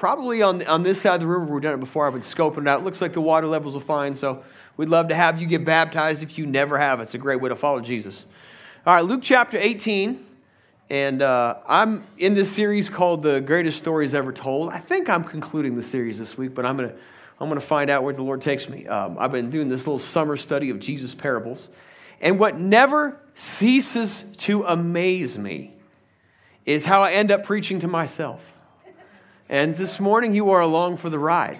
probably on, on this side of the river, we've done it before. I've been scoping it out. It looks like the water levels are fine, so we'd love to have you get baptized if you never have. It's a great way to follow Jesus. All right, Luke chapter 18. And uh, I'm in this series called The Greatest Stories Ever Told. I think I'm concluding the series this week, but I'm going to I'm to find out where the Lord takes me. Um, I've been doing this little summer study of Jesus' parables. And what never ceases to amaze me is how I end up preaching to myself. And this morning, you are along for the ride.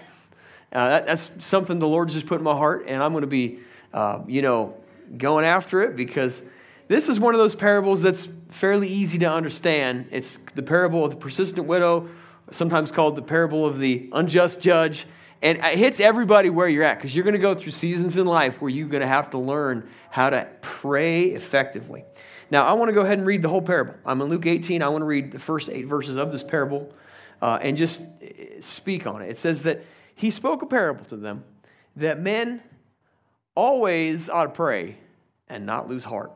Uh, that, that's something the Lord just put in my heart, and I'm going to be, uh, you know, going after it because this is one of those parables that's fairly easy to understand. It's the parable of the persistent widow, sometimes called the parable of the unjust judge. And it hits everybody where you're at because you're going to go through seasons in life where you're going to have to learn how to pray effectively. Now, I want to go ahead and read the whole parable. I'm in Luke 18. I want to read the first eight verses of this parable uh, and just uh, speak on it. It says that he spoke a parable to them that men always ought to pray and not lose heart.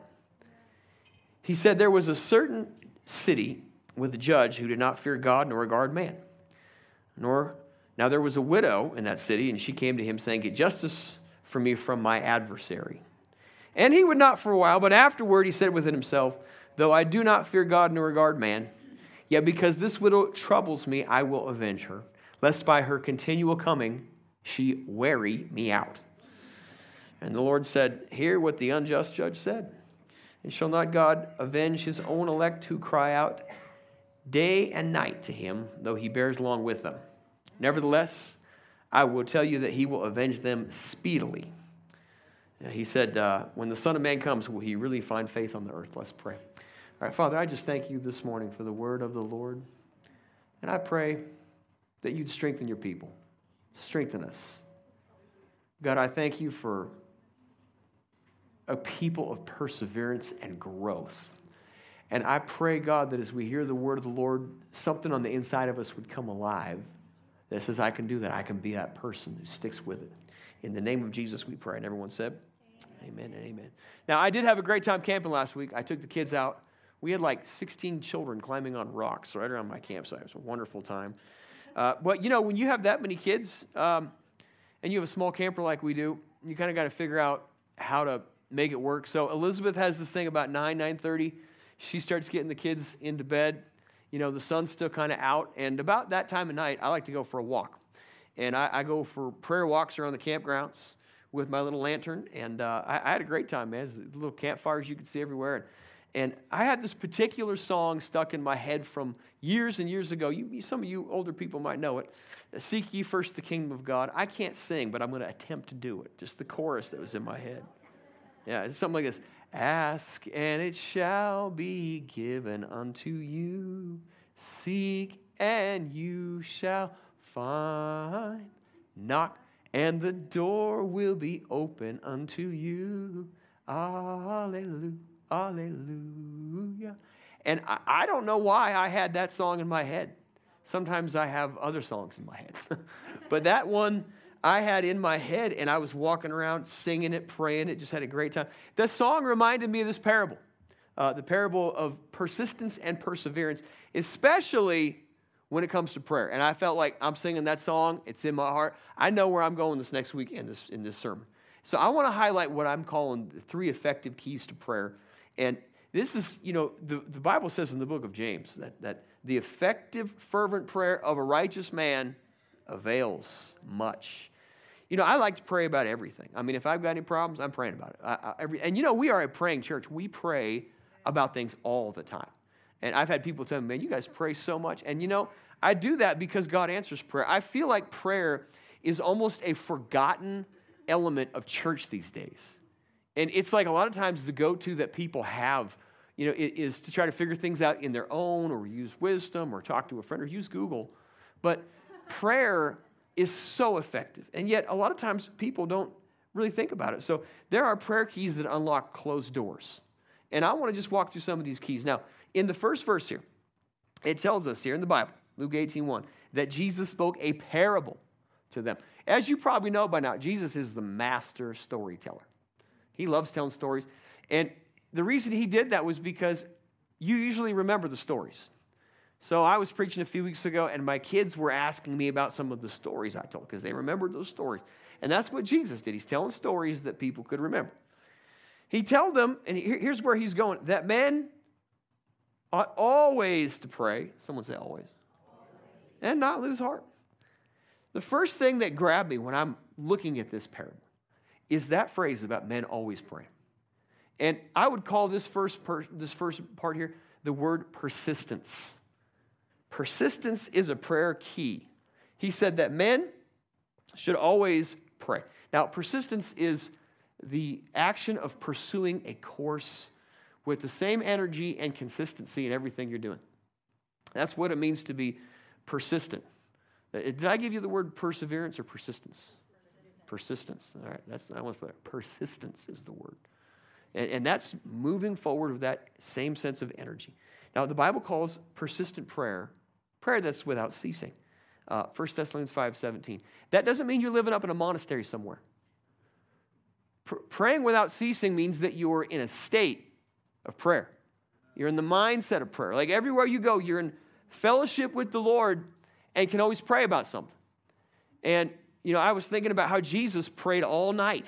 He said there was a certain city with a judge who did not fear God nor regard man, nor now there was a widow in that city, and she came to him saying, Get justice for me from my adversary. And he would not for a while, but afterward he said within himself, Though I do not fear God nor regard man, yet because this widow troubles me, I will avenge her, lest by her continual coming she weary me out. And the Lord said, Hear what the unjust judge said. And shall not God avenge his own elect who cry out day and night to him, though he bears long with them? Nevertheless, I will tell you that he will avenge them speedily. He said, uh, When the Son of Man comes, will he really find faith on the earth? Let's pray. All right, Father, I just thank you this morning for the word of the Lord. And I pray that you'd strengthen your people, strengthen us. God, I thank you for a people of perseverance and growth. And I pray, God, that as we hear the word of the Lord, something on the inside of us would come alive that says, I can do that. I can be that person who sticks with it. In the name of Jesus, we pray. And everyone said, Amen, amen and amen. Now, I did have a great time camping last week. I took the kids out. We had like 16 children climbing on rocks right around my campsite. It was a wonderful time. Uh, but, you know, when you have that many kids um, and you have a small camper like we do, you kind of got to figure out how to make it work. So Elizabeth has this thing about 9, 9.30. She starts getting the kids into bed you know, the sun's still kind of out. And about that time of night, I like to go for a walk. And I, I go for prayer walks around the campgrounds with my little lantern. And uh, I, I, had a great time, man. There's little campfires you could see everywhere. And, and I had this particular song stuck in my head from years and years ago. You, some of you older people might know it. Seek ye first the kingdom of God. I can't sing, but I'm going to attempt to do it. Just the chorus that was in my head. Yeah, it's something like this Ask and it shall be given unto you. Seek and you shall find. Knock and the door will be open unto you. Alleluia. Alleluia. And I, I don't know why I had that song in my head. Sometimes I have other songs in my head. but that one I had in my head, and I was walking around singing it, praying it, just had a great time. That song reminded me of this parable uh, the parable of persistence and perseverance, especially when it comes to prayer. And I felt like I'm singing that song, it's in my heart. I know where I'm going this next week in this, in this sermon. So I want to highlight what I'm calling the three effective keys to prayer. And this is, you know, the, the Bible says in the book of James that, that the effective, fervent prayer of a righteous man avails much. You know, I like to pray about everything. I mean, if I've got any problems, I'm praying about it. I, I, every, and you know, we are a praying church. We pray about things all the time. And I've had people tell me, man, you guys pray so much. And you know, I do that because God answers prayer. I feel like prayer is almost a forgotten element of church these days. And it's like a lot of times the go to that people have, you know, is to try to figure things out in their own or use wisdom or talk to a friend or use Google. But prayer is so effective. And yet, a lot of times people don't really think about it. So, there are prayer keys that unlock closed doors. And I want to just walk through some of these keys. Now, in the first verse here, it tells us here in the Bible, Luke 18 1, that Jesus spoke a parable to them. As you probably know by now, Jesus is the master storyteller. He loves telling stories. And the reason he did that was because you usually remember the stories. So I was preaching a few weeks ago, and my kids were asking me about some of the stories I told because they remembered those stories. And that's what Jesus did. He's telling stories that people could remember. He told them, and here's where he's going, that men ought always to pray. Someone say always. And not lose heart. The first thing that grabbed me when I'm looking at this parable is that phrase about men always praying. And I would call this first, per, this first part here the word persistence. Persistence is a prayer key. He said that men should always pray. Now, persistence is the action of pursuing a course with the same energy and consistency in everything you're doing. That's what it means to be persistent. Uh, did I give you the word perseverance or persistence? Persistence. All right, that's I want to put persistence is the word. And, and that's moving forward with that same sense of energy. Now, the Bible calls persistent prayer prayer that's without ceasing. Uh, 1 Thessalonians 5 17. That doesn't mean you're living up in a monastery somewhere. Pr- praying without ceasing means that you're in a state of prayer. You're in the mindset of prayer. Like everywhere you go, you're in fellowship with the Lord and can always pray about something. And, you know, I was thinking about how Jesus prayed all night.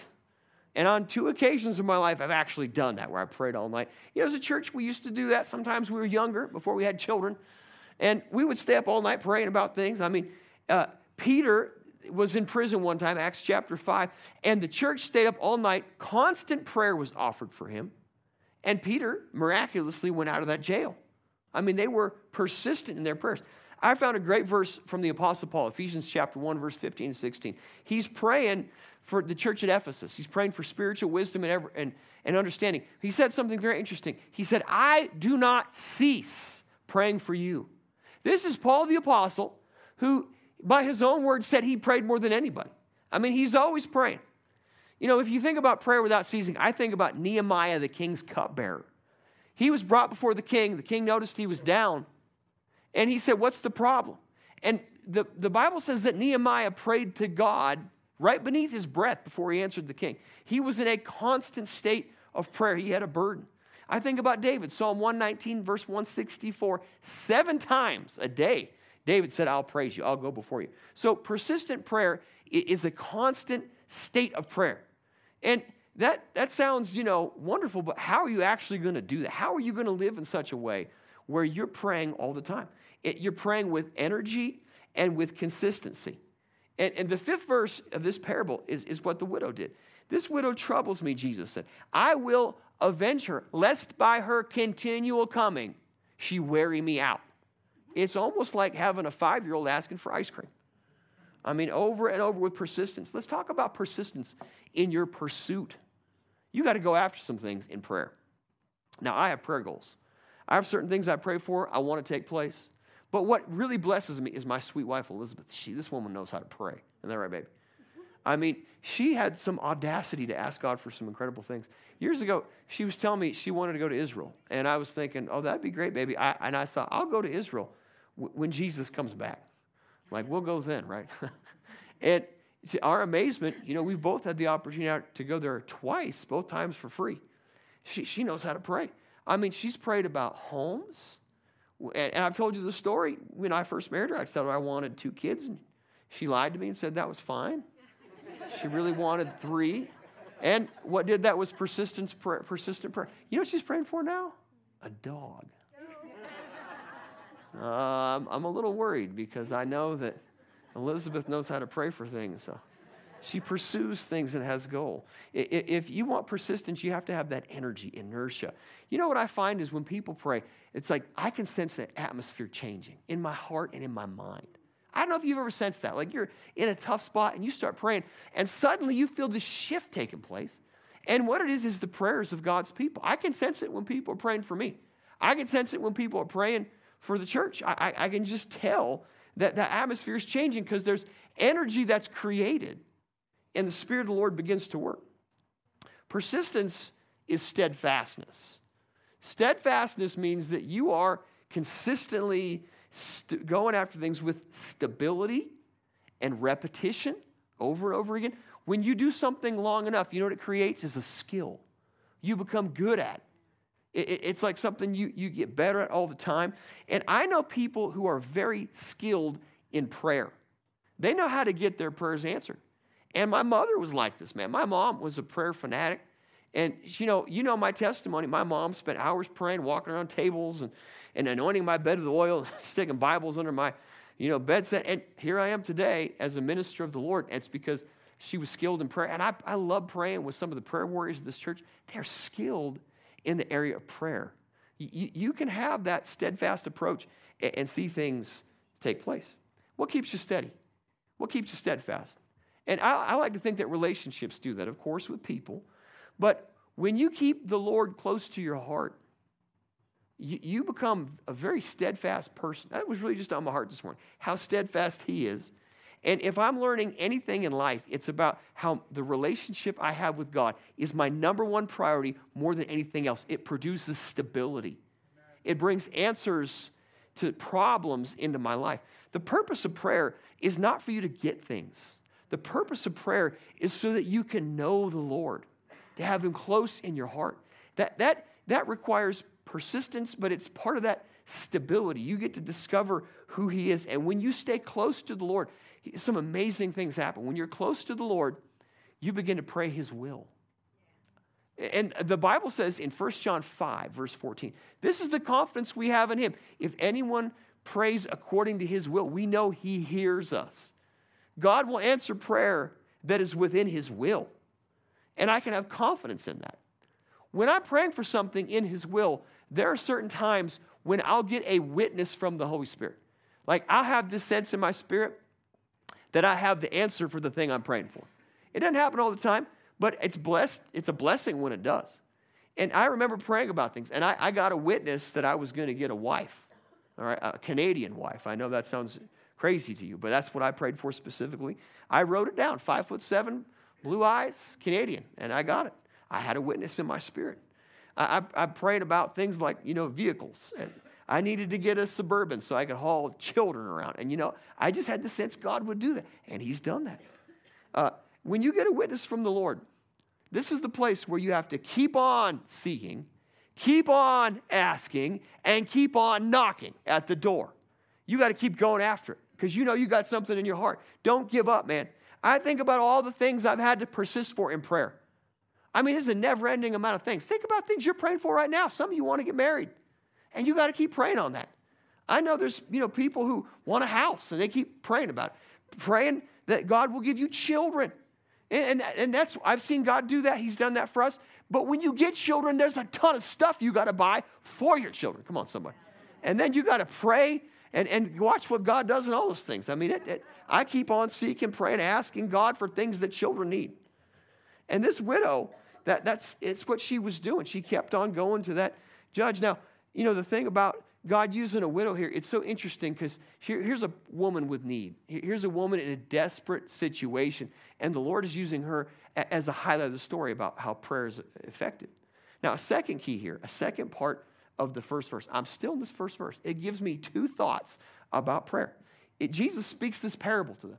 And on two occasions in my life, I've actually done that where I prayed all night. You know, as a church, we used to do that sometimes we were younger, before we had children. And we would stay up all night praying about things. I mean, uh, Peter was in prison one time, Acts chapter 5, and the church stayed up all night. Constant prayer was offered for him. And Peter miraculously went out of that jail. I mean, they were persistent in their prayers. I found a great verse from the Apostle Paul, Ephesians chapter 1, verse 15 and 16. He's praying for the church at Ephesus. He's praying for spiritual wisdom and, ever, and, and understanding. He said something very interesting. He said, I do not cease praying for you. This is Paul the Apostle, who, by his own words, said he prayed more than anybody. I mean, he's always praying. You know, if you think about prayer without ceasing, I think about Nehemiah, the king's cupbearer. He was brought before the king. The king noticed he was down. And he said, What's the problem? And the, the Bible says that Nehemiah prayed to God right beneath his breath before he answered the king. He was in a constant state of prayer, he had a burden. I think about David, Psalm 119, verse 164, seven times a day. David said, I'll praise you, I'll go before you. So persistent prayer is a constant state of prayer. And that, that sounds, you know, wonderful, but how are you actually going to do that? How are you going to live in such a way where you're praying all the time? It, you're praying with energy and with consistency. And, and the fifth verse of this parable is, is what the widow did. This widow troubles me, Jesus said. I will avenge her, lest by her continual coming she weary me out. It's almost like having a five year old asking for ice cream. I mean, over and over with persistence. Let's talk about persistence in your pursuit. You got to go after some things in prayer. Now, I have prayer goals. I have certain things I pray for, I want to take place. But what really blesses me is my sweet wife, Elizabeth. She, this woman knows how to pray. Isn't that right, baby? I mean, she had some audacity to ask God for some incredible things. Years ago, she was telling me she wanted to go to Israel. And I was thinking, oh, that'd be great, baby. I, and I thought, I'll go to Israel w- when Jesus comes back. Like, we'll go then, right? and see, our amazement, you know, we've both had the opportunity to go there twice, both times for free. She, she knows how to pray. I mean, she's prayed about homes. And, and I've told you the story. When I first married her, I said I wanted two kids, and she lied to me and said that was fine. she really wanted three. And what did that was persistence, persistent prayer. You know what she's praying for now? A dog. Um, I'm a little worried because I know that Elizabeth knows how to pray for things. So she pursues things and has goal. If you want persistence, you have to have that energy, inertia. You know what I find is when people pray, it's like I can sense that atmosphere changing in my heart and in my mind. I don't know if you've ever sensed that. Like you're in a tough spot and you start praying, and suddenly you feel this shift taking place. And what it is is the prayers of God's people. I can sense it when people are praying for me. I can sense it when people are praying for the church. I, I, I can just tell that the atmosphere is changing because there's energy that's created and the Spirit of the Lord begins to work. Persistence is steadfastness. Steadfastness means that you are consistently st- going after things with stability and repetition over and over again. When you do something long enough, you know what it creates is a skill. You become good at it. It's like something you, you get better at all the time. And I know people who are very skilled in prayer. They know how to get their prayers answered. And my mother was like this, man. My mom was a prayer fanatic. And you know, you know my testimony. My mom spent hours praying, walking around tables and, and anointing my bed with oil, sticking Bibles under my, you know, bed set. And here I am today as a minister of the Lord. It's because she was skilled in prayer. And I, I love praying with some of the prayer warriors of this church. They're skilled in the area of prayer. You, you can have that steadfast approach and, and see things take place. What keeps you steady? What keeps you steadfast? And I, I like to think that relationships do that, of course, with people. But when you keep the Lord close to your heart, you, you become a very steadfast person. That was really just on my heart this morning, how steadfast He is. And if I'm learning anything in life, it's about how the relationship I have with God is my number one priority more than anything else. It produces stability, it brings answers to problems into my life. The purpose of prayer is not for you to get things, the purpose of prayer is so that you can know the Lord, to have Him close in your heart. That, that, that requires persistence, but it's part of that stability. You get to discover who He is. And when you stay close to the Lord, some amazing things happen. When you're close to the Lord, you begin to pray His will. And the Bible says in 1 John 5, verse 14, this is the confidence we have in Him. If anyone prays according to His will, we know He hears us. God will answer prayer that is within His will. And I can have confidence in that. When I'm praying for something in His will, there are certain times when I'll get a witness from the Holy Spirit. Like I'll have this sense in my spirit that I have the answer for the thing I'm praying for. It doesn't happen all the time, but it's blessed. It's a blessing when it does. And I remember praying about things, and I, I got a witness that I was going to get a wife, all right, a Canadian wife. I know that sounds crazy to you, but that's what I prayed for specifically. I wrote it down, five foot seven, blue eyes, Canadian, and I got it. I had a witness in my spirit. I, I, I prayed about things like, you know, vehicles. And I needed to get a suburban so I could haul children around. And, you know, I just had the sense God would do that. And He's done that. Uh, when you get a witness from the Lord, this is the place where you have to keep on seeking, keep on asking, and keep on knocking at the door. You got to keep going after it because you know you got something in your heart. Don't give up, man. I think about all the things I've had to persist for in prayer. I mean, it's a never ending amount of things. Think about things you're praying for right now. Some of you want to get married, and you got to keep praying on that. I know there's you know people who want a house and they keep praying about it, praying that God will give you children. And, and, and that's, I've seen God do that. He's done that for us. But when you get children, there's a ton of stuff you got to buy for your children. Come on, somebody. And then you got to pray and, and watch what God does in all those things. I mean, it, it, I keep on seeking, praying, asking God for things that children need. And this widow, that, that's it's what she was doing. She kept on going to that judge. Now, you know, the thing about God using a widow here, it's so interesting because here, here's a woman with need. Here's a woman in a desperate situation, and the Lord is using her as a highlight of the story about how prayer is effective. Now, a second key here, a second part of the first verse. I'm still in this first verse. It gives me two thoughts about prayer. It, Jesus speaks this parable to them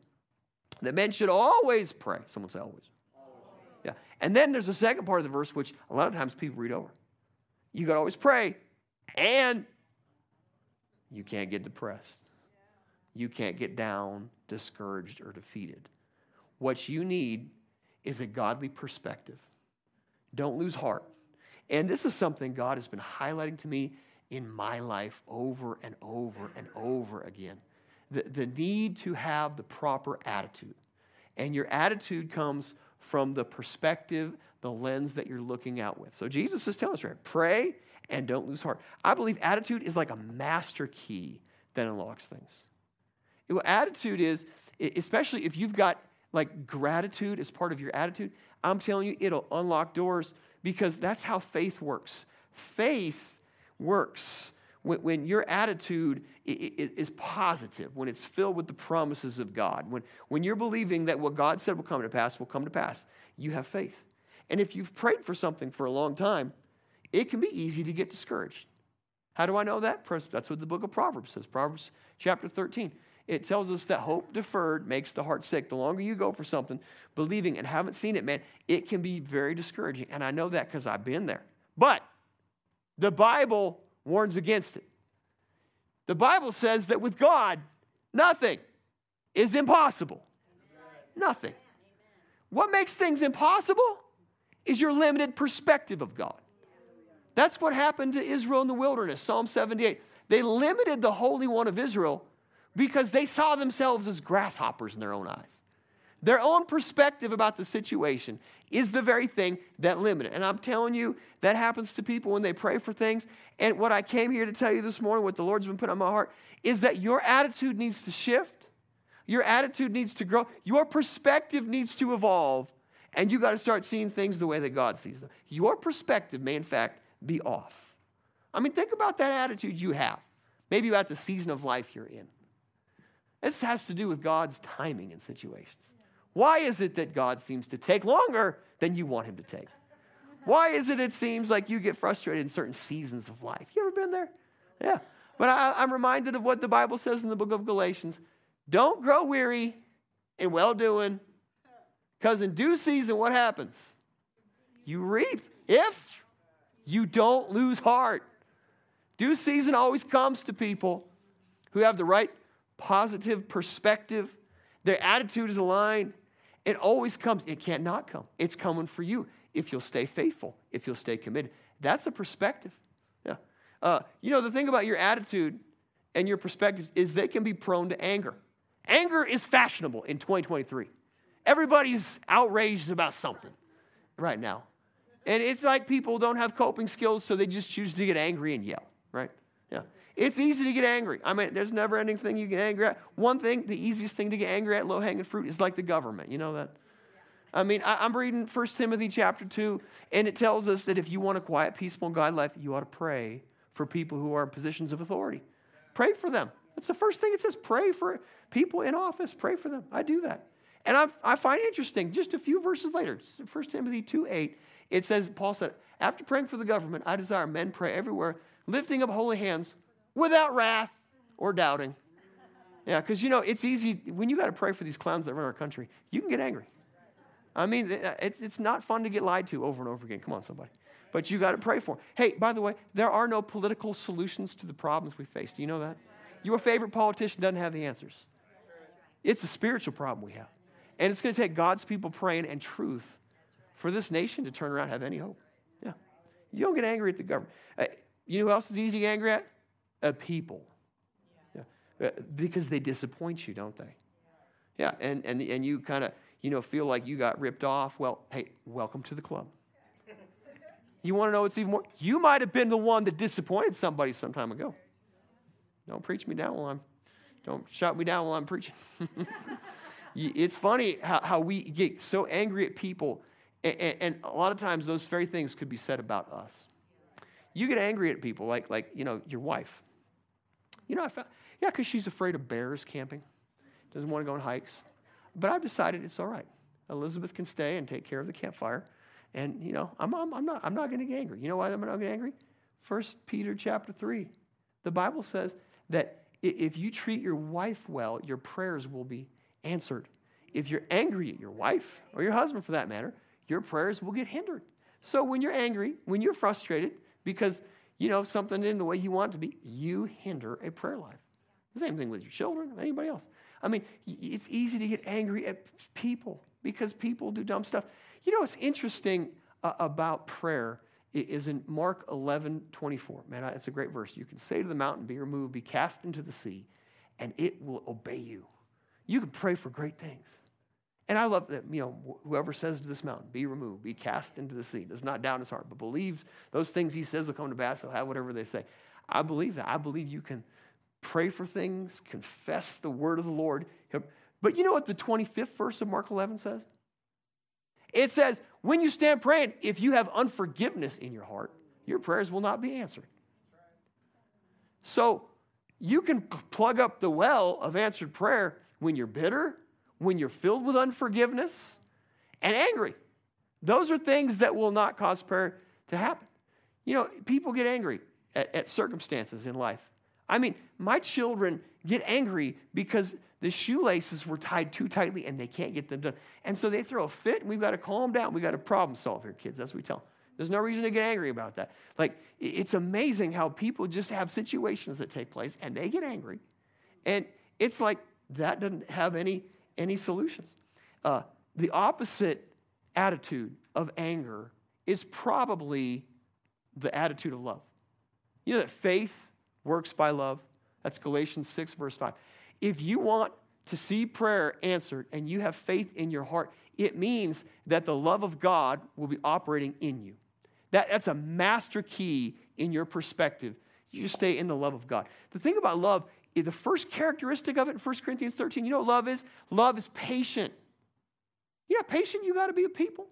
that men should always pray. Someone say always. always. Yeah. And then there's a second part of the verse which a lot of times people read over. You got to always pray and you can't get depressed. You can't get down, discouraged, or defeated. What you need is a godly perspective. Don't lose heart. And this is something God has been highlighting to me in my life over and over and over again. The, the need to have the proper attitude. And your attitude comes from the perspective, the lens that you're looking out with. So Jesus is telling us, right? Pray and don't lose heart. I believe attitude is like a master key that unlocks things. What attitude is, especially if you've got like gratitude as part of your attitude, I'm telling you, it'll unlock doors because that's how faith works. Faith works when, when your attitude is positive, when it's filled with the promises of God, when, when you're believing that what God said will come to pass will come to pass, you have faith. And if you've prayed for something for a long time, it can be easy to get discouraged. How do I know that? That's what the book of Proverbs says. Proverbs chapter 13. It tells us that hope deferred makes the heart sick. The longer you go for something, believing and haven't seen it, man, it can be very discouraging. And I know that because I've been there. But The Bible warns against it. The Bible says that with God, nothing is impossible. Nothing. What makes things impossible is your limited perspective of God. That's what happened to Israel in the wilderness, Psalm 78. They limited the Holy One of Israel because they saw themselves as grasshoppers in their own eyes. Their own perspective about the situation is the very thing that limited. And I'm telling you, that happens to people when they pray for things. And what I came here to tell you this morning, what the Lord's been putting on my heart, is that your attitude needs to shift. Your attitude needs to grow. Your perspective needs to evolve. And you got to start seeing things the way that God sees them. Your perspective may, in fact, be off. I mean, think about that attitude you have, maybe about the season of life you're in. This has to do with God's timing in situations. Why is it that God seems to take longer than you want him to take? Why is it it seems like you get frustrated in certain seasons of life? You ever been there? Yeah. But I, am reminded of what the Bible says in the book of Galatians don't grow weary in well doing, because in due season, what happens? You reap if you don't lose heart. Due season always comes to people who have the right positive perspective, their attitude is aligned, it always comes. It can't not come. It's coming for you if you'll stay faithful, if you'll stay committed. That's a perspective. Yeah. Uh, you know, the thing about your attitude and your perspectives is they can be prone to anger. Anger is fashionable in 2023. Everybody's outraged about something right now. And it's like people don't have coping skills, so they just choose to get angry and yell, right? Yeah. It's easy to get angry. I mean, there's never anything you get angry at. One thing, the easiest thing to get angry at, low hanging fruit, is like the government. You know that? I mean, I, am reading 1 Timothy chapter 2, and it tells us that if you want a quiet, peaceful, and God life, you ought to pray for people who are in positions of authority. Pray for them. That's the first thing it says. Pray for people in office. Pray for them. I do that. And I, I find interesting, just a few verses later, 1 Timothy 2 8, it says, Paul said, After praying for the government, I desire men pray everywhere, lifting up holy hands without wrath or doubting. Yeah, because you know, it's easy when you got to pray for these clowns that run our country, you can get angry. I mean, uh, it's, it's not fun to get lied to over and over again. Come on, somebody. But you got to pray for them. Hey, by the way, there are no political solutions to the problems we face. Do you know that? Your favorite politician doesn't have the answers. It's a spiritual problem we have. And it's going to take God's people praying and truth for this nation to turn around and have any hope. Yeah. You don't get angry at the government. You know who else is easy to get angry at? A people. Yeah. Uh, because they disappoint you, don't they? Yeah, and, and, and you kind of, you know, feel like you got ripped off. Well, hey, welcome to the club. You want to know what's even more? You might have been the one that disappointed somebody some time ago. Don't preach me down while I'm, don't shut me down while I'm preaching. it's funny how, how we get so angry at people, and, and a lot of times those very things could be said about us. You get angry at people like, like you know, your wife. You know, I found, yeah, because she's afraid of bears camping, doesn't want to go on hikes. But I've decided it's all right. Elizabeth can stay and take care of the campfire. And, you know, I'm, I'm, I'm not, I'm not going to get angry. You know why I'm not going to get angry? First Peter chapter 3. The Bible says that if you treat your wife well, your prayers will be answered. If you're angry at your wife, or your husband for that matter, your prayers will get hindered. So when you're angry, when you're frustrated, because you know, something in the way you want it to be, you hinder a prayer life. The same thing with your children, anybody else. I mean, it's easy to get angry at people because people do dumb stuff. You know, what's interesting uh, about prayer is in Mark 11, 24. Man, it's a great verse. You can say to the mountain, be removed, be cast into the sea, and it will obey you. You can pray for great things. And I love that, you know, whoever says to this mountain, be removed, be cast into the sea, does not doubt his heart, but believes those things he says will come to pass, he'll have whatever they say. I believe that. I believe you can pray for things, confess the word of the Lord. But you know what the 25th verse of Mark 11 says? It says, when you stand praying, if you have unforgiveness in your heart, your prayers will not be answered. So you can plug up the well of answered prayer when you're bitter, when you're filled with unforgiveness and angry. Those are things that will not cause prayer to happen. You know, people get angry at, at circumstances in life. I mean, my children get angry because the shoelaces were tied too tightly and they can't get them done. And so they throw a fit and we've got to calm down. We've got to problem solve here, kids. That's what we tell them. There's no reason to get angry about that. Like, it's amazing how people just have situations that take place and they get angry. And it's like that doesn't have any, any solutions. Uh, the opposite attitude of anger is probably the attitude of love. You know that faith works by love? That's Galatians 6, verse 5. If you want to see prayer answered and you have faith in your heart, it means that the love of God will be operating in you. That, that's a master key in your perspective. You stay in the love of God. The thing about love, the first characteristic of it in 1 Corinthians 13, you know what love is? Love is patient. You patient you got to be a people?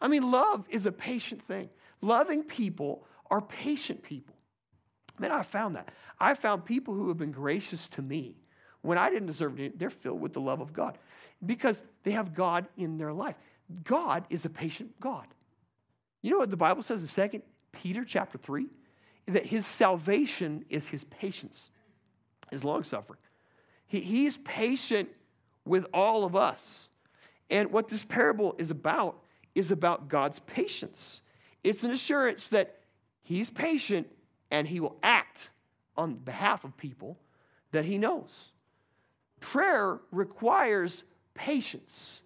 I mean, love is a patient thing. Loving people are patient people. Man, I found that. I found people who have been gracious to me when I didn't deserve it, they're filled with the love of God because they have God in their life. God is a patient God. You know what the Bible says in Second Peter chapter 3? That his salvation is his patience, his long suffering. He, he's patient with all of us. And what this parable is about is about God's patience. It's an assurance that he's patient and he will act on behalf of people that he knows. Prayer requires patience.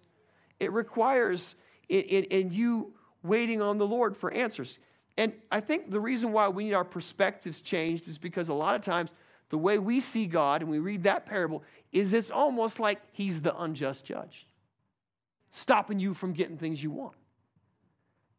It requires in, in, in, you waiting on the Lord for answers. And I think the reason why we need our perspectives changed is because a lot of times the way we see God and we read that parable is it's almost like he's the unjust judge, stopping you from getting things you want.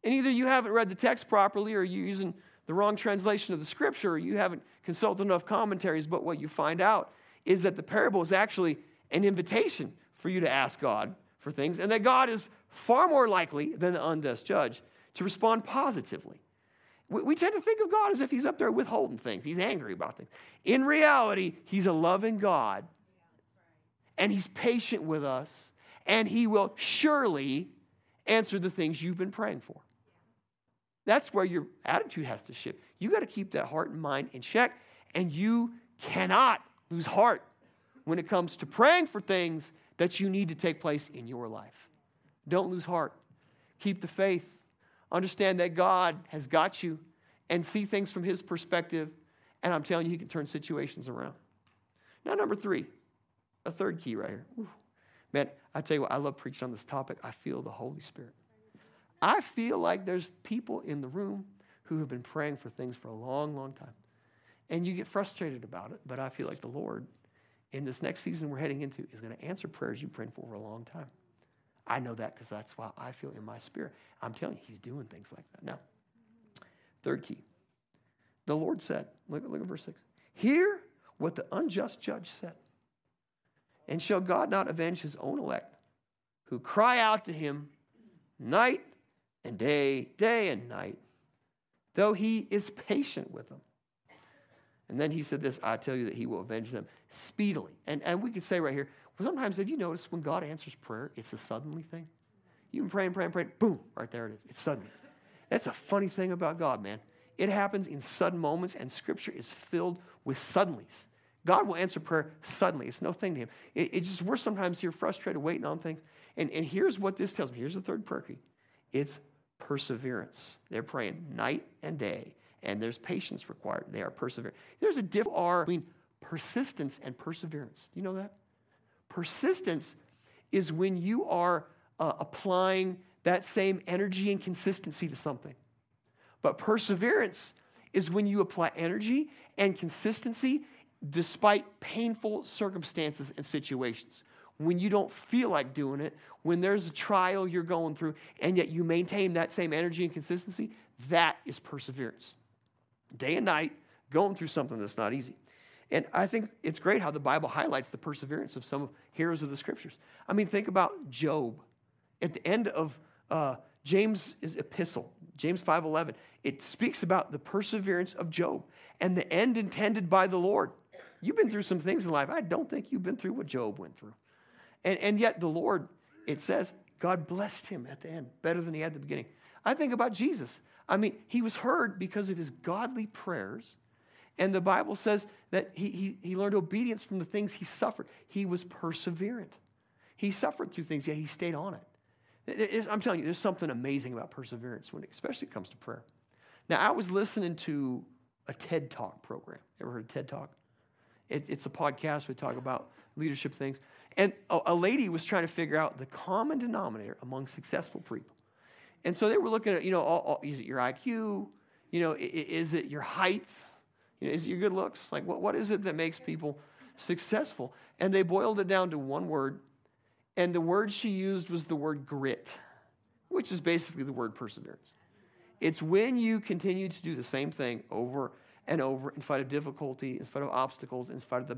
And either you haven't read the text properly or you're using the wrong translation of the scripture or you haven't consulted enough commentaries, but what you find out is that the parable is actually an invitation for you to ask God for things, and that God is far more likely than the unjust judge to respond positively. We, we tend to think of God as if He's up there withholding things, He's angry about things. In reality, He's a loving God, and He's patient with us, and He will surely answer the things you've been praying for. That's where your attitude has to shift. You got to keep that heart and mind in check, and you cannot lose heart when it comes to praying for things that you need to take place in your life. Don't lose heart. Keep the faith. Understand that God has got you and see things from His perspective. And I'm telling you, He can turn situations around. Now, number three, a third key right here. Ooh. Man, I tell you what, I love preaching on this topic. I feel the Holy Spirit. I feel like there's people in the room who have been praying for things for a long, long time. And you get frustrated about it, but I feel like the Lord, in this next season we're heading into, is going to answer prayers you've prayed for for a long time. I know that because that's why I feel in my spirit. I'm telling you, He's doing things like that. Now, third key. The Lord said, look, look at verse 6. Hear what the unjust judge said. And shall God not avenge his own elect, who cry out to him night and day, day and night, though he is patient with them. And then he said this I tell you that he will avenge them speedily. And, and we could say right here, sometimes have you noticed when God answers prayer, it's a suddenly thing? You've been praying, praying, praying, boom, right there it is. It's sudden. That's a funny thing about God, man. It happens in sudden moments, and scripture is filled with suddenlies. God will answer prayer suddenly. It's no thing to him. It, it's just we're sometimes here frustrated, waiting on things. And, and here's what this tells me. Here's the third prayer key. It's perseverance. They're praying night and day, and there's patience required. They are persevering. There's a difference between persistence and perseverance. Do you know that? Persistence is when you are uh, applying that same energy and consistency to something. But perseverance is when you apply energy and consistency despite painful circumstances and situations when you don't feel like doing it, when there's a trial you're going through, and yet you maintain that same energy and consistency, that is perseverance. Day and night, going through something that's not easy. And I think it's great how the Bible highlights the perseverance of some heroes of the scriptures. I mean, think about Job. At the end of uh, James' epistle, James 5.11, it speaks about the perseverance of Job and the end intended by the Lord. You've been through some things in life. I don't think you've been through what Job went through. And, and yet, the Lord, it says, God blessed him at the end better than he had at the beginning. I think about Jesus. I mean, he was heard because of his godly prayers. And the Bible says that he, he, he learned obedience from the things he suffered. He was perseverant. He suffered through things, yet he stayed on it. I'm telling you, there's something amazing about perseverance, when, especially it comes to prayer. Now, I was listening to a TED Talk program. Ever heard of TED Talk? It, it's a podcast. We talk about leadership things. And a, a lady was trying to figure out the common denominator among successful people. And so they were looking at, you know, all, all, is it your IQ? You know, is it your height? Is it your good looks? Like, what, what is it that makes people successful? And they boiled it down to one word. And the word she used was the word grit, which is basically the word perseverance. It's when you continue to do the same thing over and over in spite of difficulty, in spite of obstacles, in spite of the,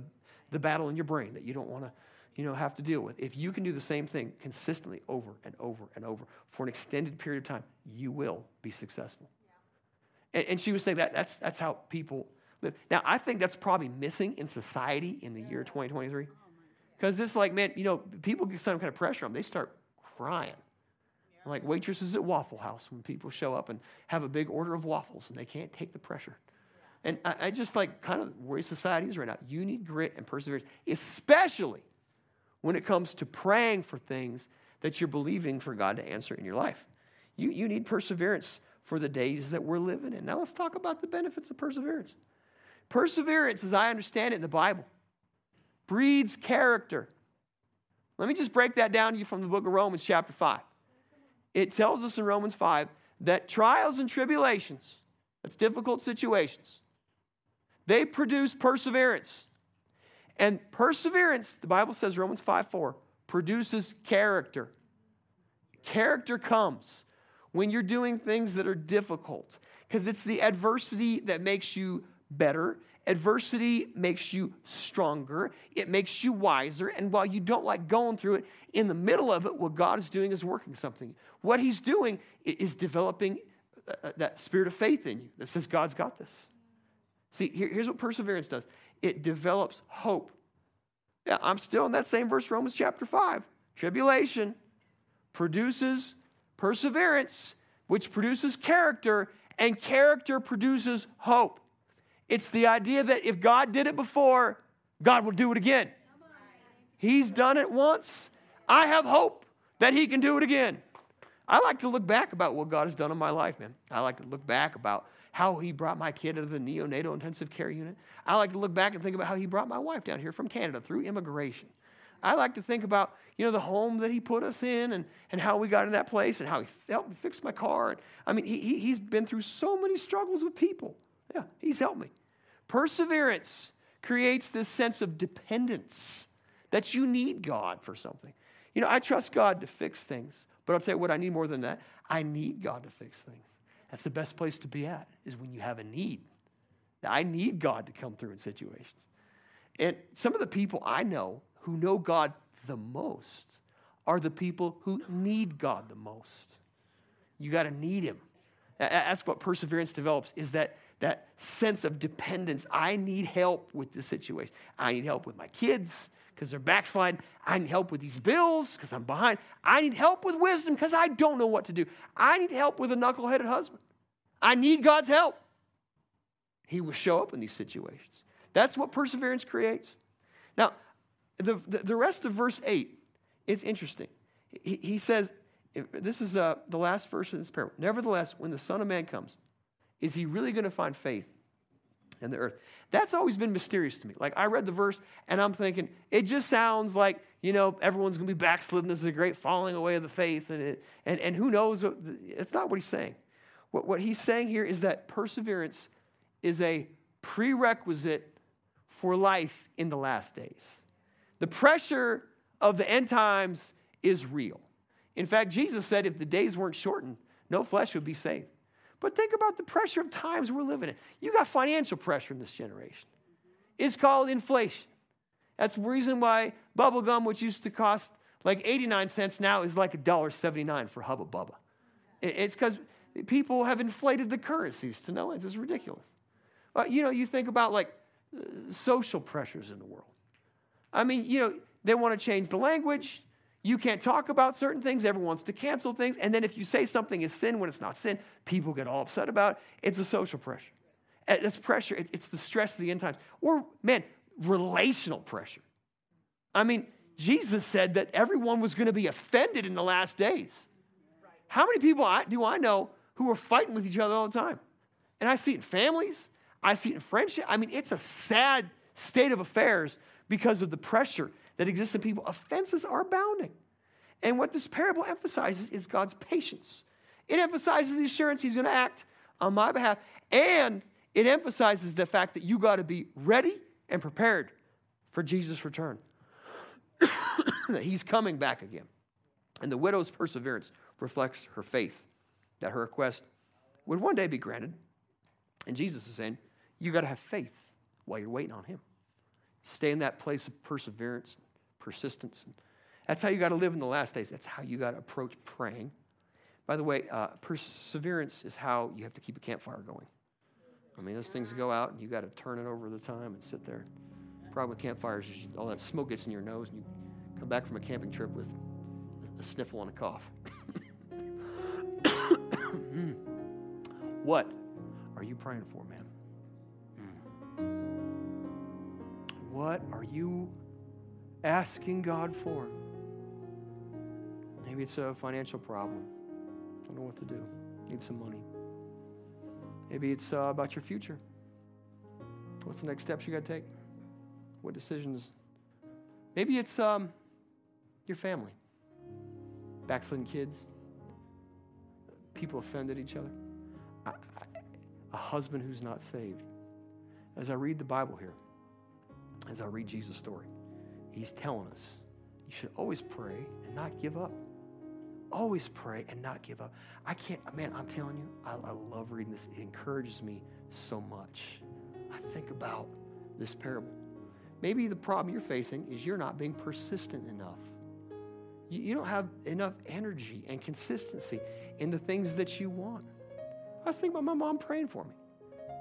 the battle in your brain that you don't want to you know, have to deal with. If you can do the same thing consistently over and over and over for an extended period of time, you will be successful. And, and, she was saying that that's, that's how people. Now, I think that's probably missing in society in the year 2023. Because it's like, man, you know, people get some kind of pressure on them, they start crying. Like waitresses at Waffle House when people show up and have a big order of waffles and they can't take the pressure. And I, I just like kind of where society is right now. You need grit and perseverance, especially when it comes to praying for things that you're believing for God to answer in your life. You, you need perseverance for the days that we're living in. Now let's talk about the benefits of perseverance. Perseverance, as I understand it in the Bible, breeds character. Let me just break that down to you from the book of Romans, chapter 5. It tells us in Romans 5 that trials and tribulations, that's difficult situations, they produce perseverance. And perseverance, the Bible says, Romans 5 4, produces character. Character comes when you're doing things that are difficult because it's the adversity that makes you better. Adversity makes you stronger. It makes you wiser. And while you don't like going through it, in the middle of it, what God is doing is working something. What He's doing is developing uh, uh, that spirit of faith in you that says, God's got this. See, here's what perseverance does it develops hope. Yeah, I'm still in that same verse, Romans chapter 5. Tribulation produces perseverance, which produces character, and character produces hope. It's the idea that if God did it before, God will do it again. He's done it once. I have hope that He can do it again. I like to look back about what God has done in my life, man. I like to look back about how he brought my kid out of the neonatal intensive care unit. I like to look back and think about how he brought my wife down here from Canada through immigration. I like to think about, you know, the home that he put us in and, and how we got in that place and how he helped me fix my car. I mean, he, he, he's been through so many struggles with people. Yeah, he's helped me. Perseverance creates this sense of dependence that you need God for something. You know, I trust God to fix things, but I'll tell you what I need more than that. I need God to fix things. That's the best place to be at, is when you have a need. I need God to come through in situations. And some of the people I know who know God the most are the people who need God the most. You got to need Him. That's what perseverance develops, is that, that sense of dependence. I need help with this situation. I need help with my kids because they're backsliding. I need help with these bills because I'm behind. I need help with wisdom because I don't know what to do. I need help with a knuckleheaded husband. I need God's help. He will show up in these situations. That's what perseverance creates. Now, the, the, the rest of verse 8 is interesting. He, he says, this is uh, the last verse in this parable. Nevertheless, when the Son of Man comes, is he really going to find faith in the earth? That's always been mysterious to me. Like, I read the verse and I'm thinking, it just sounds like, you know, everyone's going to be backslidden. This is a great falling away of the faith. And, it, and, and who knows? What, it's not what he's saying. What, what he's saying here is that perseverance is a prerequisite for life in the last days. The pressure of the end times is real. In fact, Jesus said if the days weren't shortened, no flesh would be saved. But think about the pressure of times we're living in. You got financial pressure in this generation. It's called inflation. That's the reason why bubble gum, which used to cost like 89 cents, now is like $1.79 for Hubba Bubba. It's because people have inflated the currencies to no ends. It's ridiculous. But, you know, you think about like uh, social pressures in the world. I mean, you know, they want to change the language. You can't talk about certain things. Everyone wants to cancel things. And then if you say something is sin when it's not sin, people get all upset about it. It's a social pressure. Uh, it's pressure. It's the stress of the end times. Or, man, relational pressure. I mean, Jesus said that everyone was going to be offended in the last days. How many people do I know who are fighting with each other all the time? And I see it in families, I see it in friendship. I mean, it's a sad state of affairs because of the pressure that exists in people. Offenses are abounding. And what this parable emphasizes is God's patience. It emphasizes the assurance He's going to act on my behalf, and it emphasizes the fact that you got to be ready and prepared for Jesus' return, that He's coming back again. And the widow's perseverance reflects her faith that her request would one day be granted. And Jesus is saying, you got to have faith while you're waiting on Him. Stay in that place of perseverance, persistence. That's how you got to live in the last days. That's how you got to approach praying. By the way, uh, perseverance is how you have to keep a campfire going. I mean, those things go out and you got to turn it over the time and sit there. Problem with campfires is all that smoke gets in your nose and you come back from a camping trip with a sniffle and a cough. what are you praying for, man? What are you asking God for? Maybe it's a financial problem. I don't know what to do. Need some money. Maybe it's uh, about your future. What's the next steps you got to take? What decisions? Maybe it's um, your family. Backsliding kids. People offended each other. I, I, a husband who's not saved. As I read the Bible here, as I read Jesus' story. He's telling us you should always pray and not give up. Always pray and not give up. I can't, man, I'm telling you, I, I love reading this. It encourages me so much. I think about this parable. Maybe the problem you're facing is you're not being persistent enough. You, you don't have enough energy and consistency in the things that you want. I was thinking about my mom praying for me.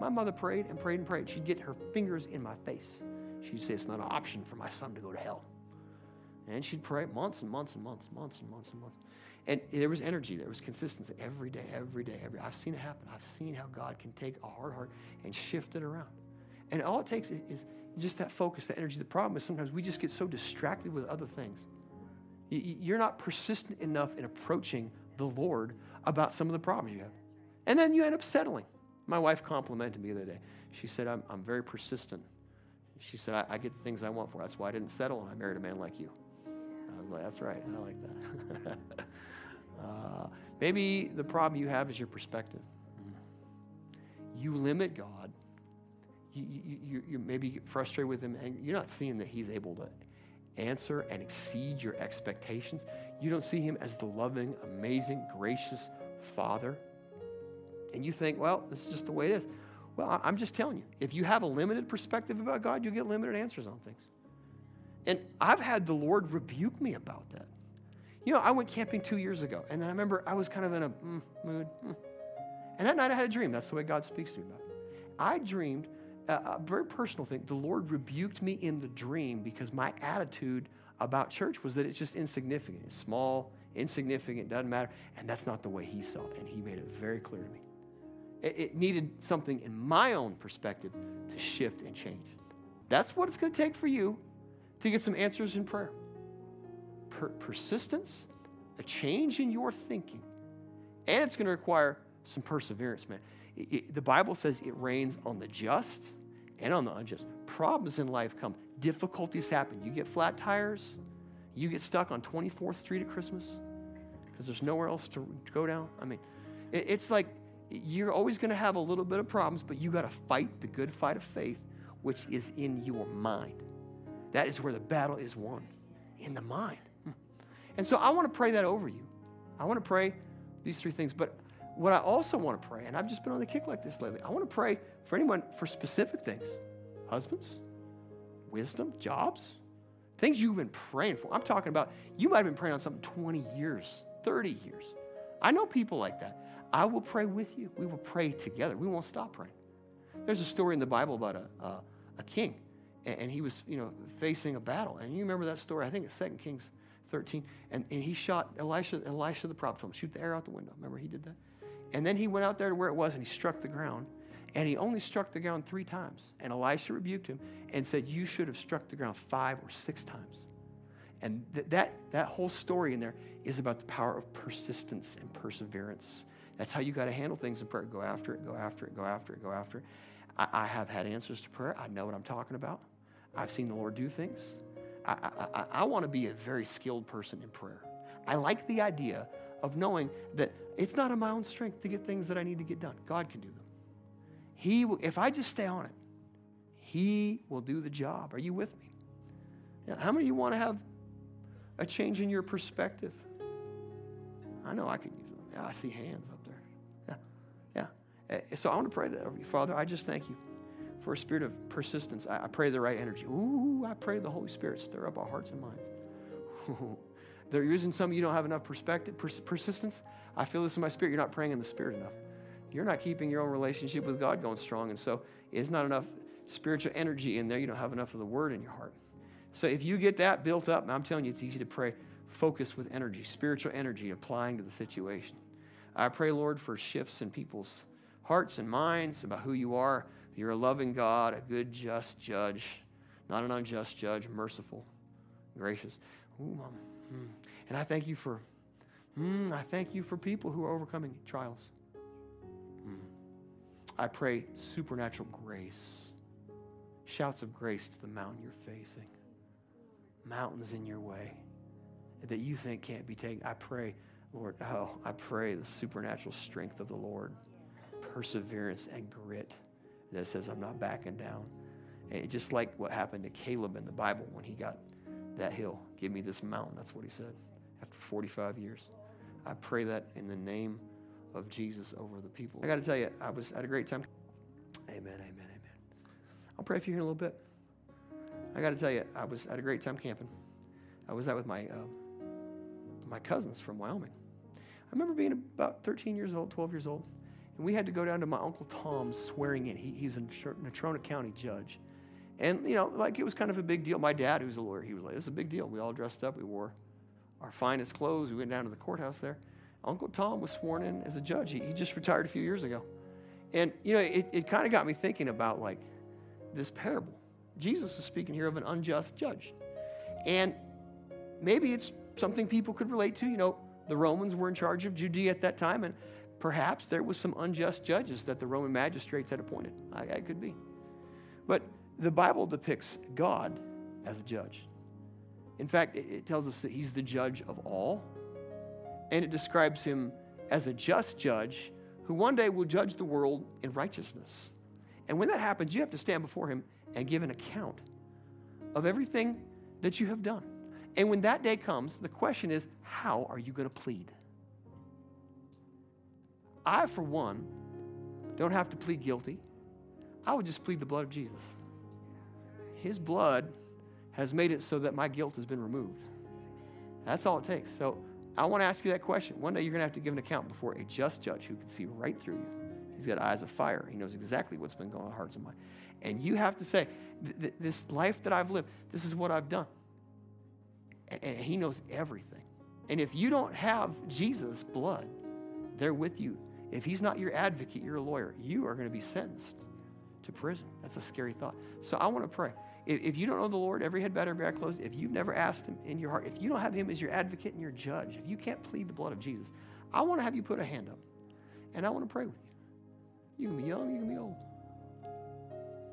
My mother prayed and prayed and prayed. She'd get her fingers in my face. She'd say, It's not an option for my son to go to hell. And she'd pray months and months and months, months and months and months. And there was energy, there was consistency every day, every day, every. I've seen it happen. I've seen how God can take a hard heart and shift it around. And all it takes is, is just that focus, that energy. The problem is sometimes we just get so distracted with other things. You're not persistent enough in approaching the Lord about some of the problems you have. And then you end up settling. My wife complimented me the other day. She said, I'm, I'm very persistent she said, I, I, get the things I want for. That's why I didn't settle and I married a man like you. I was like, that's right. I like that. uh, maybe the problem you have is your perspective. You limit God. You, you, you, you maybe get frustrated with him and you're not seeing that he's able to answer and exceed your expectations. You don't see him as the loving, amazing, gracious Father. And you think, well, this is just the way it is. Well, I'm just telling you, if you have a limited perspective about God, you get limited answers on things. And I've had the Lord rebuke me about that. You know, I went camping two years ago, and I remember I was kind of in a mm, mood. Mm. And that night I had a dream. That's the way God speaks to me about it. I dreamed a, a very personal thing. The Lord rebuked me in the dream because my attitude about church was that it's just insignificant. It's small, insignificant, doesn't matter. And that's not the way He saw it. And He made it very clear to me. It needed something in my own perspective to shift and change. That's what it's going to take for you to get some answers in prayer. Per- persistence, a change in your thinking, and it's going to require some perseverance, man. It, it, the Bible says it rains on the just and on the unjust. Problems in life come, difficulties happen. You get flat tires, you get stuck on 24th Street at Christmas because there's nowhere else to, to go down. I mean, it, it's like you're always going to have a little bit of problems, but you got to fight the good fight of faith, which is in your mind. That is where the battle is won, in the mind. Hmm. And so I want to pray that over you. I want to pray these three things. But what I also want to pray, and I've just been on the kick like this lately, I want to pray for anyone for specific things husbands, wisdom, jobs, things you've been praying for. I'm talking about you might have been praying on something 20 years, 30 years. I know people like that. I will pray with you. We will pray together. We won't stop praying. There's a story in the Bible about a, a, a king, and, and, he was, you know, facing a battle. And you remember that story? I think it's 2 Kings 13. And, and he shot Elisha, Elisha the prophet, told him, shoot the arrow out the window. Remember he did that? And then he went out there to where it was, and he struck the ground. And he only struck the ground three times. And Elisha rebuked him and said, You should have struck the ground five or six times. And th- that, that whole story in there is about the power of persistence and perseverance. That's how you got to handle things in prayer. Go after it, go after it, go after it, go after it. I, I have had answers to prayer. I know what I'm talking about. I've seen the Lord do things. I, I, I, want to be a very skilled person in prayer. I like the idea of knowing that it's not in my own strength to get things that I need to get done. God can do them. He, if I just stay on it, He will do the job. Are you with me? Now, how many of you want to have a change in your perspective? I know I could use them. Yeah, I see hands Eh, so I want to pray that over you. Father, I just thank you for a spirit of persistence. I, I pray the right energy. Ooh, I pray the Holy Spirit stir up our hearts and minds. They're using some you don't have enough perspective, pers- persistence. I feel this in my spirit. You're not praying in the spirit enough. You're not keeping your own relationship with God going strong. And so it's not enough spiritual energy in there. You don't have enough of the word in your heart. So if you get that built up, I'm telling you, it's easy to pray. Focus with energy, spiritual energy applying to the situation. I pray, Lord, for shifts in people's hearts and minds about who you are. You're a loving God, a good, just judge, not an unjust judge, merciful, gracious. Ooh, Mom. Mm. And I thank you for, mm, I thank you for people who are overcoming trials. Mm. I pray supernatural grace, shouts of grace to the mountain you're facing, mountains in your way that you think can't be taken. I pray, Lord, oh, I pray the supernatural strength of the Lord, perseverance and grit that says, I'm not backing down. And just like what happened to Caleb in the Bible when he got that hill. Give me this mountain. That's what he said after 45 years. I pray that in the name of Jesus over the people. I got to tell you, I was at a great time. Amen, amen, amen. I'll pray for you in a little bit. I got to tell you, I was at a great time camping. I was out with my uh, my cousins from Wyoming. I remember being about 13 years old, 12 years old, and we had to go down to my uncle Tom's swearing in. He, he's a Natrona County judge. And, you know, like it was kind of a big deal. My dad, who's a lawyer, he was like, this is a big deal. We all dressed up. We wore our finest clothes. We went down to the courthouse there. Uncle Tom was sworn in as a judge. He, he just retired a few years ago. And, you know, it, it kind of got me thinking about like this parable. Jesus is speaking here of an unjust judge. And maybe it's something people could relate to. You know, the Romans were in charge of Judea at that time, and perhaps there was some unjust judges that the Roman magistrates had appointed. I, I could be. But the Bible depicts God as a judge. In fact, it tells us that he's the judge of all, and it describes him as a just judge who one day will judge the world in righteousness. And when that happens, you have to stand before him and give an account of everything that you have done. And when that day comes, the question is, how are you going to plead? I, for one, don't have to plead guilty. I would just plead the blood of Jesus. His blood has made it so that my guilt has been removed. That's all it takes. So I want to ask you that question. One day you're going to have to give an account before a just judge who can see right through you. He's got eyes of fire. He knows exactly what's been going on in hearts and minds. And you have to say, this life that I've lived, this is what I've done. And he knows everything. And if you don't have Jesus' blood there with you, if he's not your advocate, you're a lawyer, you are going to be sentenced to prison. That's a scary thought. So I want to pray. If, if you don't know the Lord, every head bowed, every eye closed, if you've never asked Him in your heart, if you don't have Him as your advocate and your judge, if you can't plead the blood of Jesus, I want to have you put a hand up and I want to pray with you. You can be young, you can be old.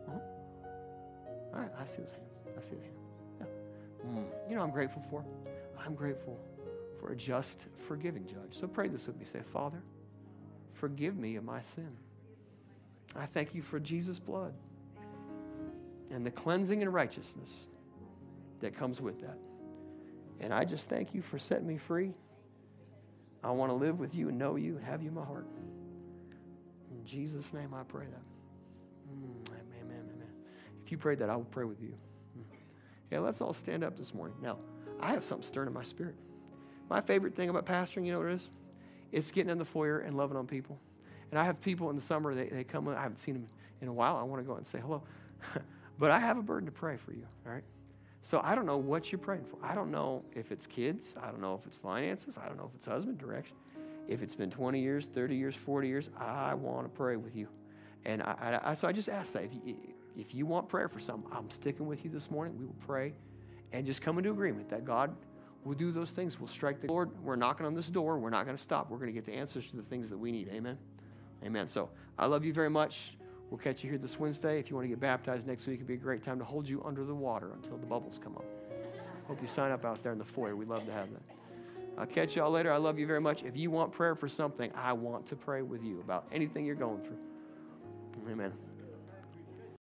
Uh-huh. All right, I see those hands. I see the hand. Yeah. Mm. You know I'm grateful for? I'm grateful for a just, forgiving judge. So pray this with me. Say, Father, forgive me of my sin. I thank you for Jesus' blood and the cleansing and righteousness that comes with that. And I just thank you for setting me free. I want to live with you and know you and have you in my heart. In Jesus' name, I pray that. Mm, amen, amen, amen. If you prayed that, I will pray with you. Mm. Yeah, let's all stand up this morning. Now, I have something stirring in my spirit. My favorite thing about pastoring, you know what it is? It's getting in the foyer and loving on people. And I have people in the summer, they, they come, I haven't seen them in a while. I want to go out and say hello. but I have a burden to pray for you, all right? So I don't know what you're praying for. I don't know if it's kids. I don't know if it's finances. I don't know if it's husband direction. If it's been 20 years, 30 years, 40 years, I want to pray with you. And I, I, so I just ask that if you, if you want prayer for something, I'm sticking with you this morning. We will pray and just come into agreement that God will do those things. We'll strike the Lord. We're knocking on this door. We're not going to stop. We're going to get the answers to the things that we need. Amen. Amen. So I love you very much. We'll catch you here this Wednesday. If you want to get baptized next week, it'd be a great time to hold you under the water until the bubbles come up. Hope you sign up out there in the foyer. We'd love to have that. I'll catch y'all later. I love you very much. If you want prayer for something, I want to pray with you about anything you're going through. Amen.